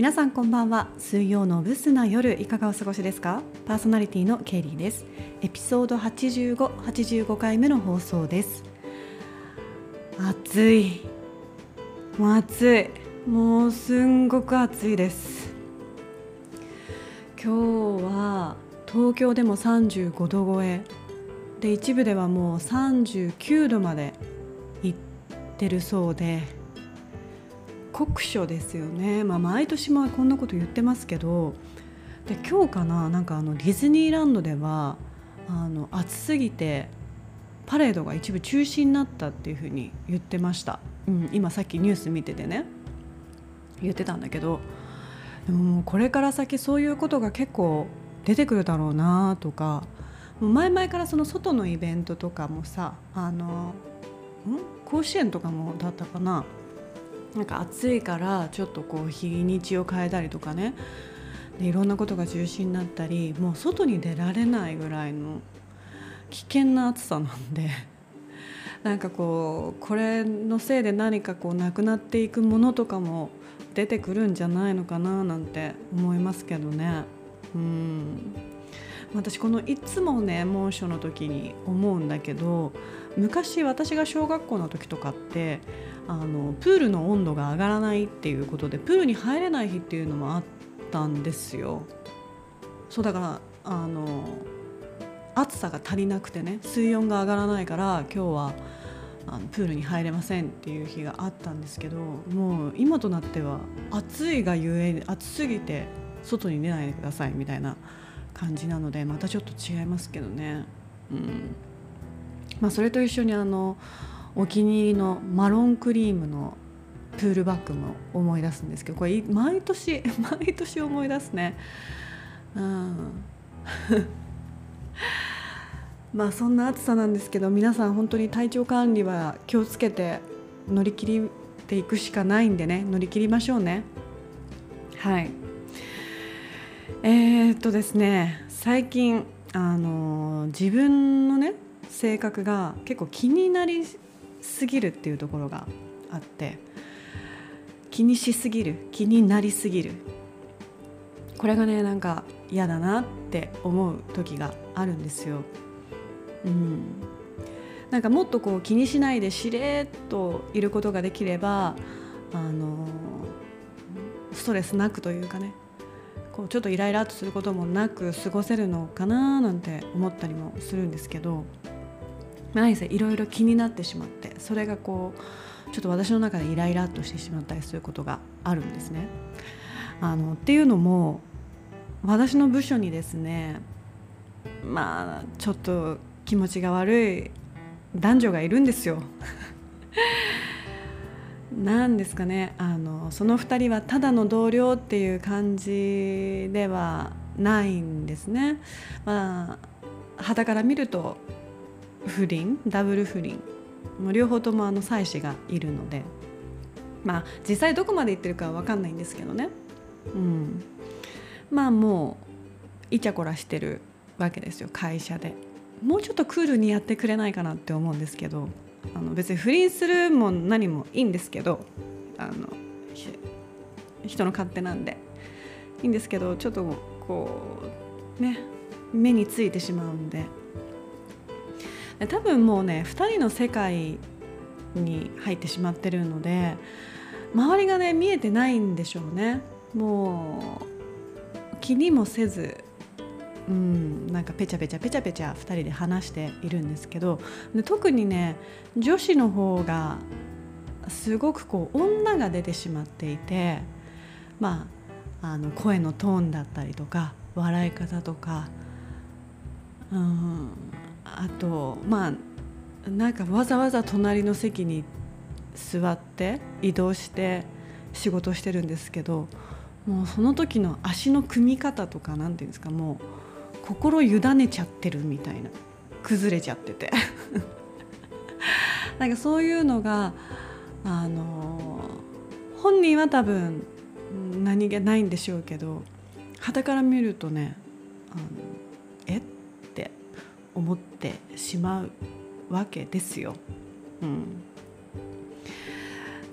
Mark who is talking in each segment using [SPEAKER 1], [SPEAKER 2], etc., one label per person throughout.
[SPEAKER 1] 皆さんこんばんは。水曜のブスな夜いかがお過ごしですか？パーソナリティのケイリーです。エピソード85、85回目の放送です。暑い。もう暑い。もうすんごく暑いです。今日は東京でも35度超え。で一部ではもう39度まで行ってるそうで。酷暑ですよね、まあ、毎年もこんなこと言ってますけど。で今日かななんかあのディズニーランドではあの暑すぎてパレードが一部中止になったっていうふうに言ってました、うん、今さっきニュース見ててね。言ってたんだけど。でもこれから先そういうことが結構出てくるだろうなとか。前々からその外のイベントとかもさあのん？甲子園とかもだったかな。なんか暑いからちょっとこう日にちを変えたりとかね。でいろんなことが中止になったりもう外に出られないぐらいの危険な暑さなんで。なんかこうこれのせいで何かこうなくなっていくものとかも出てくるんじゃないのかななんて思いますけどね。うん。私このいつもね猛暑の時に思うんだけど昔私が小学校の時とかってあのプールの温度が上がらないっていうことでプールに入れない日っていうのもあったんですよ。そうだからあの暑さが足りなくてね水温が上がらないから今日はあのプールに入れませんっていう日があったんですけどもう今となっては暑いがゆえに暑すぎて外に出ないでくださいみたいな感じなのでまたちょっと違いますけどね。うんまあ、それと一緒にあのお気に入りのマロンクリームのプールバッグも思い出すんですけどこれ毎年 毎年思い出すね。うん。まあそんな暑さなんですけど皆さん本当に体調管理は気をつけて乗り切っていくしかないんでね乗り切りましょうね。はい。えー、っとですね最近あの自分のね性格が結構気になりすぎるっていうところがあって気にしすぎる気になりすぎるこれがねなんか嫌だなって思う時があるんですよ。うん、なんかもっとこう気にしないでしれっといることができればあのストレスなくというかねこうちょっとイライラとすることもなく過ごせるのかななんて思ったりもするんですけど何せいろいろ気になってしまってそれがこうちょっと私の中でイライラとしてしまったりすることがあるんですね。あのっていうのも私の部署にですねまあちょっと気持ちが悪い男女がいるんですよ。なんですかねあのその2人はただの同僚っていう感じではないんですね。まあ肌から見ると不倫？ダブル不倫？もう両方ともあの妻子がいるので。まあ実際どこまで行ってるかは分かんないんですけどね、うん、まあもうイチャコラしてるわけですよ。会社で。もうちょっとクールにやってくれないかなって思うんですけど。あの別に不倫するも何もいいんですけど。あの人の勝手なんで。いいんですけどちょっとこうね目についてしまうんで。多分もうね2人の世界に入ってしまってるので周りがね見えてないんでしょうね。もう気にもせずうん、なんかペチャペチャペチャペチャ2人で話しているんですけどで特にね女子の方がすごくこう女が出てしまっていてまああの声のトーンだったりとか笑い方とか、うん、あとまあなんかわざわざ隣の席に座って移動して仕事してるんですけどもうその時の足の組み方とか何て言うんですかもう心委ねちゃってるみたいな。崩れちゃってて。なんかそういうのがあの本人は多分何気ないんでしょうけど傍から見るとねあのえ？っ思ってしまうわけですよ。うん、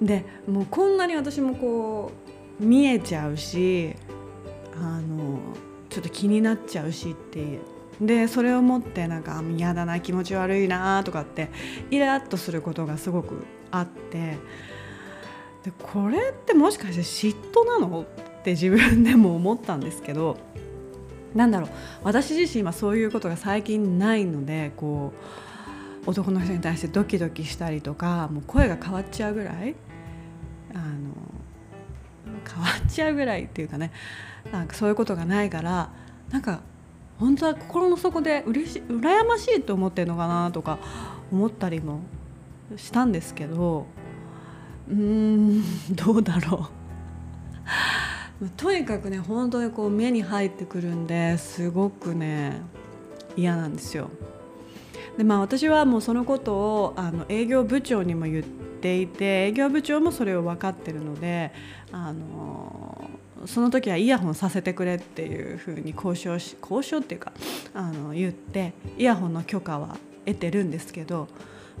[SPEAKER 1] でもうこんなに私もこう見えちゃうしあのちょっと気になっちゃうしっていうでそれを持ってなんか嫌だな気持ち悪いなとかってイラッとすることがすごくあってでこれってもしかして嫉妬なの？って自分でも思ったんですけどなんだろう。私自身はそういうことが最近ないのでこう男の人に対してドキドキしたりとかもう声が変わっちゃうぐらいあの変わっちゃうぐらいっていうかねなんかそういうことがないからなんか本当は心の底で嬉しい羨ましいと思ってるのかなとか思ったりもしたんですけどうーんどうだろう。とにかくね本当にこう目に入ってくるんですごくね嫌なんですよ。でまあ私はもうそのことをあの営業部長にも言っていて営業部長もそれを分かってるのであのその時はイヤホンさせてくれっていうふうに交渉し交渉っていうかあの言ってイヤホンの許可は得てるんですけど、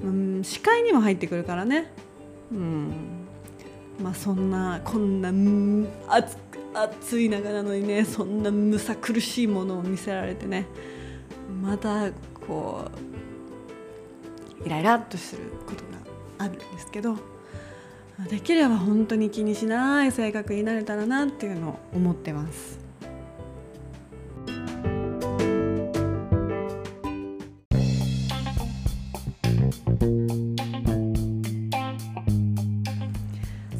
[SPEAKER 1] うん、視界にも入ってくるからね、うんまあ、そんなこんな、暑暑い中なのにねそんなむさ苦しいものを見せられてねまたこうイライラっとすることがあるんですけど。できれば本当に気にしない性格になれたらなっていうのを思ってます。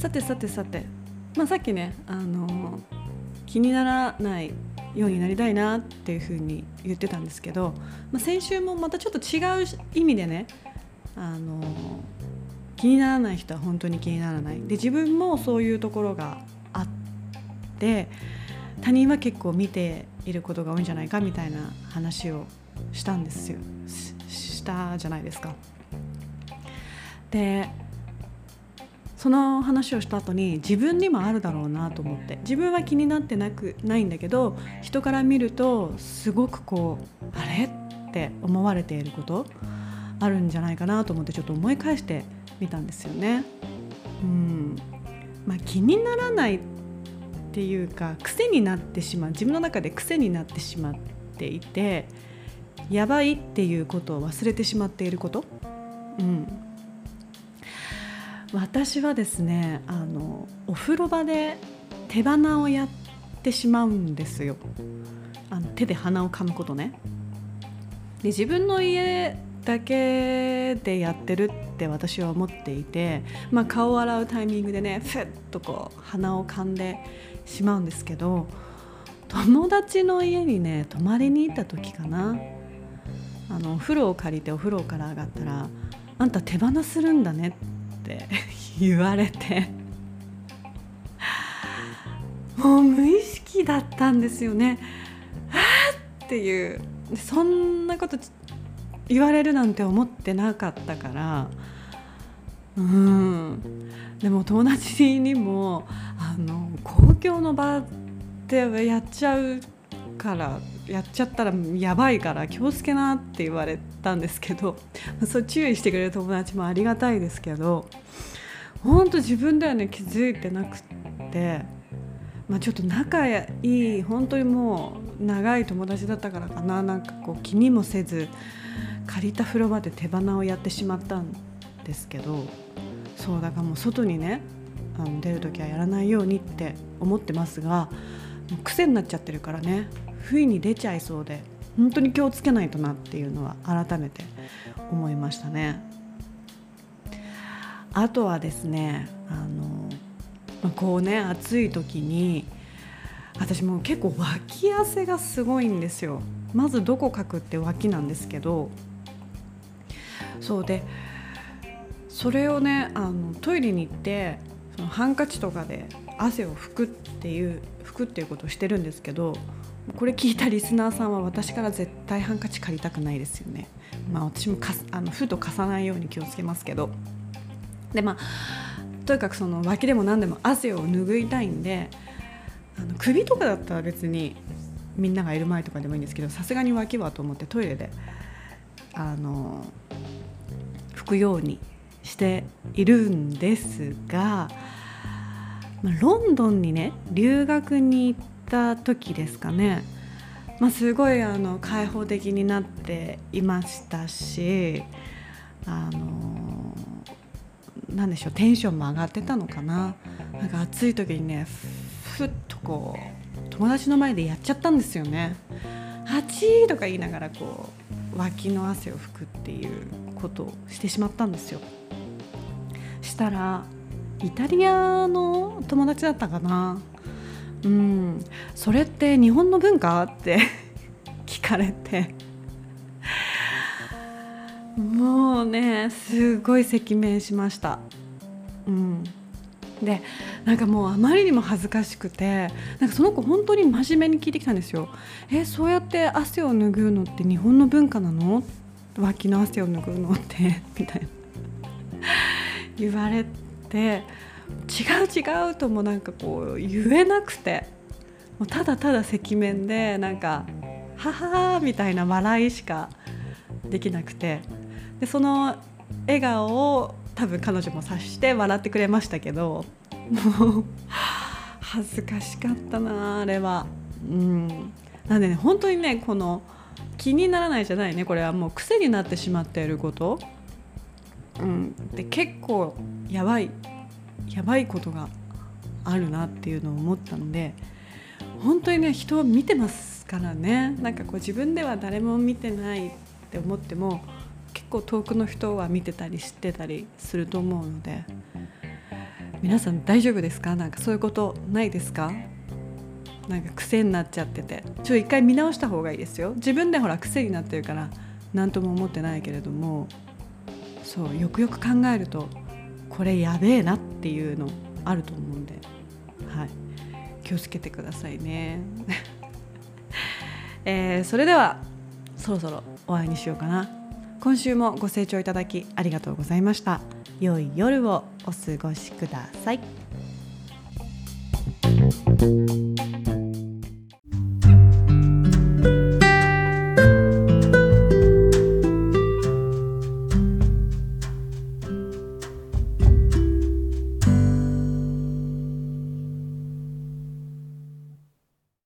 [SPEAKER 1] さてさてさて、まあ、さっきねあの気にならないようになりたいなっていうふうに言ってたんですけど、まあ、先週もまたちょっと違う意味でねあの気にならない人は本当に気にならない。で自分もそういうところがあって他人は結構見ていることが多いんじゃないかみたいな話をしたんですよ。したじゃないですか。でその話をした後に自分にもあるだろうなと思って。自分は気になってなくないんだけど人から見るとすごくこうあれ？って思われていることあるんじゃないかなと思ってちょっと思い返してみたんですよね。うん。まあ、気にならないっていうか癖になってしまう。自分の中で癖になってしまっていてやばいっていうことを忘れてしまっていること、うん、私はですねあのお風呂場で手鼻をやってしまうんですよ。あの手で鼻をかむことね。で自分の家だけでやってるって私は思っていて、まあ、顔を洗うタイミングでねふっとこう鼻をかんでしまうんですけど友達の家にね泊まりに行った時かな。あのお風呂を借りてお風呂から上がったら「あんた手放するんだね」言われて。もう無意識だったんですよね。はっていう。そんなこと言われるなんて思ってなかったから。うん。でも友達にもあの公共の場でやっちゃうからやっちゃったらやばいから気をつけなって言われたんですけど そう注意してくれる友達もありがたいですけど本当自分ではね気づいてなくって、まあ、ちょっと仲いい本当にもう長い友達だったからかななんかこう気にもせず借りた風呂場で手鼻をやってしまったんですけどそうだからもう外にねあの出る時はやらないようにって思ってますが癖になっちゃってるからね。不意に出ちゃいそうで。本当に気をつけないとなっていうのは改めて思いましたね。あとはですねあのこうね暑い時に私も結構脇汗がすごいんですよ。まずどこかくって脇なんですけど。そうでそれをねあのトイレに行ってそのハンカチとかで汗を拭くっていうくっていうことをしてるんですけどこれ聞いたリスナーさんは私から絶対ハンカチ借りたくないですよね。まあ私もかあのふと貸さないように気をつけますけどでまあとにかくその脇でも何でも汗を拭いたいんであの首とかだったら別にみんながいる前とかでもいいんですけどさすがに脇はと思ってトイレであの拭くようにしているんですが、ロンドンにね留学に行った時ですかね、まあ、すごいあの開放的になっていましたしあのなんでしょうテンションも上がってたのかななんか暑い時にねふっとこう友達の前でやっちゃったんですよね。あちーとか言いながらこう脇の汗を拭くっていうことをしてしまったんですよ。したらイタリアの友達だったかな。うん。それって日本の文化？って 聞かれて。もうねすごい赤面しました。うん。でなんかもうあまりにも恥ずかしくてなんかその子本当に真面目に聞いてきたんですよ「えそうやって汗を拭うのって日本の文化なの?」脇の汗を拭うのってみたいな。言われて違う違うともなんかこう言えなくてもうただただ赤面でなんか「ははー」みたいな笑いしかできなくてでその笑顔を多分彼女も察して笑ってくれましたけどもう恥ずかしかったなあれは。うんなんでね本当にねこの気にならないじゃないねこれはもう癖になってしまっていることうん、で結構やばいやばいことがあるなっていうのを思ったので本当にね人を見てますからね。なんかこう自分では誰も見てないって思っても結構遠くの人は見てたり知ってたりすると思うので皆さん大丈夫ですか？なんかそういうことないですか？なんか癖になっちゃってて。ちょっと一回見直した方がいいですよ。自分でほら癖になってるから何とも思ってないけれども。そうよくよく考えるとこれやべえなっていうのあると思うんで、はい、気をつけてくださいね、えー、それではそろそろお会いにしようかな。今週もご清聴いただきありがとうございました。良い夜をお過ごしください。